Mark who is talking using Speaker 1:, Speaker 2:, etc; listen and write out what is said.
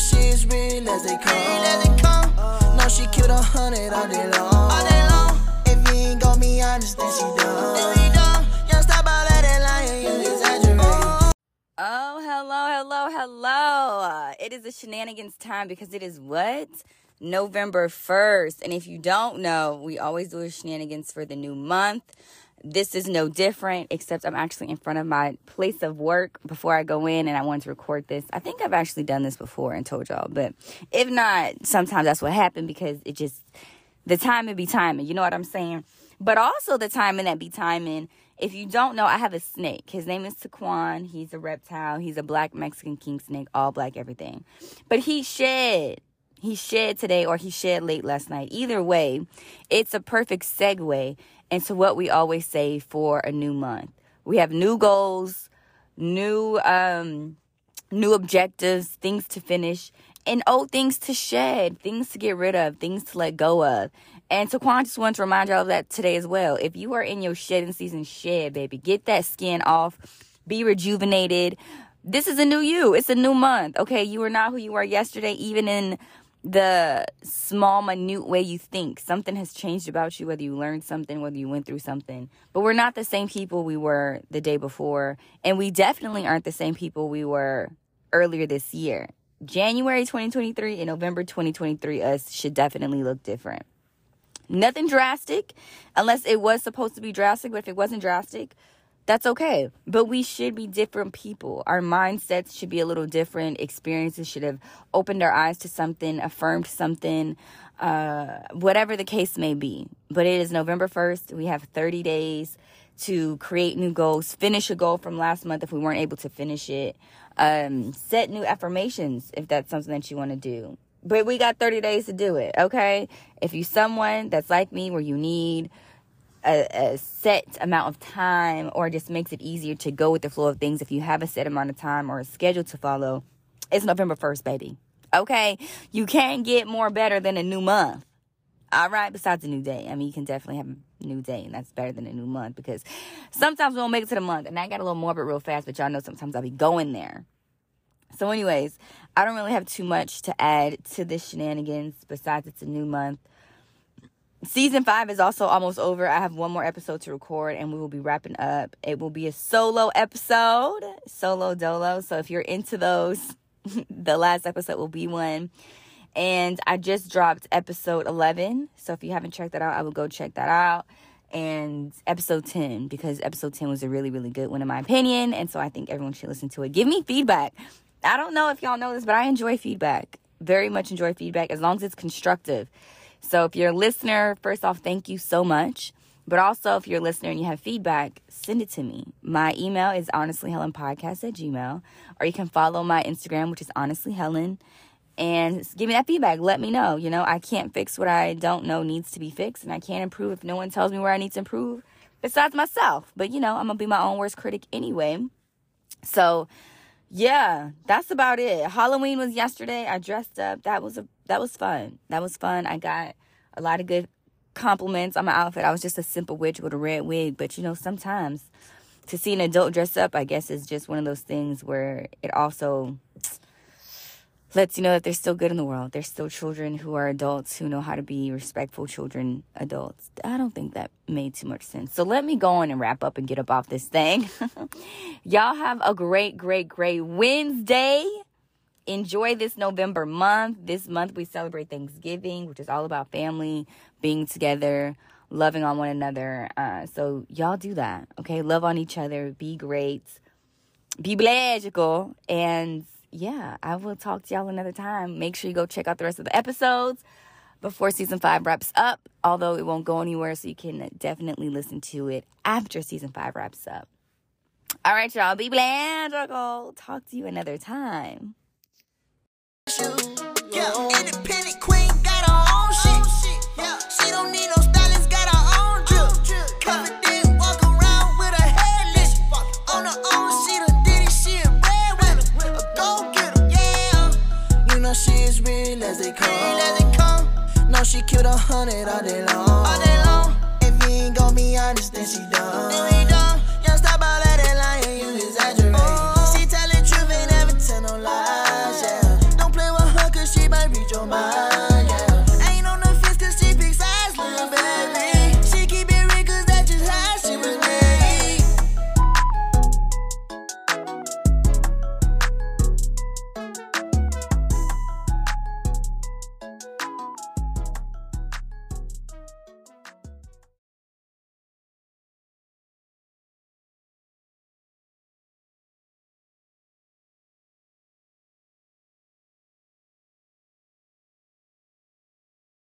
Speaker 1: she's real as they come. No, she killed a hundred all day long. If you ain't gon' be honest, then she done. Young stop all of that lying, you exaggerate.
Speaker 2: Oh, oh hello, hello, hello. Uh, it is a shenanigans time because it is what? November 1st. And if you don't know, we always do a shenanigans for the new month. This is no different, except I'm actually in front of my place of work before I go in and I wanted to record this. I think I've actually done this before and told y'all, but if not, sometimes that's what happened because it just, the timing be timing. You know what I'm saying? But also the timing that be timing. If you don't know, I have a snake. His name is Taquan. He's a reptile. He's a black Mexican king snake, all black everything. But he shed. He shed today or he shed late last night. Either way, it's a perfect segue into what we always say for a new month. We have new goals, new um new objectives, things to finish, and old things to shed, things to get rid of, things to let go of. And so, Taquan just wants to remind y'all of that today as well. If you are in your shedding season, shed, baby. Get that skin off. Be rejuvenated. This is a new you. It's a new month. Okay. You are not who you were yesterday, even in the small, minute way you think. Something has changed about you, whether you learned something, whether you went through something. But we're not the same people we were the day before. And we definitely aren't the same people we were earlier this year. January 2023 and November 2023, us should definitely look different. Nothing drastic, unless it was supposed to be drastic, but if it wasn't drastic, that's okay. But we should be different people. Our mindsets should be a little different. Experiences should have opened our eyes to something, affirmed something, uh, whatever the case may be. But it is November 1st. We have 30 days to create new goals, finish a goal from last month if we weren't able to finish it, um, set new affirmations if that's something that you want to do. But we got 30 days to do it, okay? If you're someone that's like me where you need a, a, set amount of time or just makes it easier to go with the flow of things if you have a set amount of time or a schedule to follow, it's November 1st, baby. Okay? You can't get more better than a new month. All right? Besides a new day. I mean, you can definitely have a new day, and that's better than a new month because sometimes we don't make it to the month. And I got a little morbid real fast, but y'all know sometimes I'll be going there. So, anyways, I don't really have too much to add to this shenanigans besides it's a new month. Season five is also almost over. I have one more episode to record and we will be wrapping up. It will be a solo episode, solo dolo. So if you're into those, the last episode will be one. And I just dropped episode 11. So if you haven't checked that out, I will go check that out. And episode 10, because episode 10 was a really, really good one, in my opinion. And so I think everyone should listen to it. Give me feedback. I don't know if y'all know this, but I enjoy feedback. Very much enjoy feedback as long as it's constructive. So if you're a listener, first off, thank you so much. But also, if you're a listener and you have feedback, send it to me. My email is honestlyhelenpodcast at gmail, or you can follow my Instagram, which is honestlyhelen, and give me that feedback. Let me know. You know, I can't fix what I don't know needs to be fixed, and I can't improve if no one tells me where I need to improve besides myself. But, you know, I'm going to be my own worst critic anyway. So, yeah, that's about it. Halloween was yesterday. I dressed up. That was a that was fun. That was fun. I got a lot of good compliments on my outfit. I was just a simple witch with a red wig, but you know, sometimes to see an adult dress up, I guess is just one of those things where it also lets you know that they're still good in the world. There's still children who are adults who know how to be respectful children, adults. I don't think that made too much sense. So let me go on and wrap up and get up off this thing. Y'all have a great, great, great Wednesday. Enjoy this November month. This month we celebrate Thanksgiving, which is all about family, being together, loving on one another. Uh, so y'all do that, okay? Love on each other. Be great. Be magical. And yeah, I will talk to y'all another time. Make sure you go check out the rest of the episodes before season five wraps up, although it won't go anywhere, so you can definitely listen to it after season five wraps up. All right, y'all, be blandical. Talk to you another time.
Speaker 1: She killed a hundred all day long. If you ain't gon' be honest, then she done.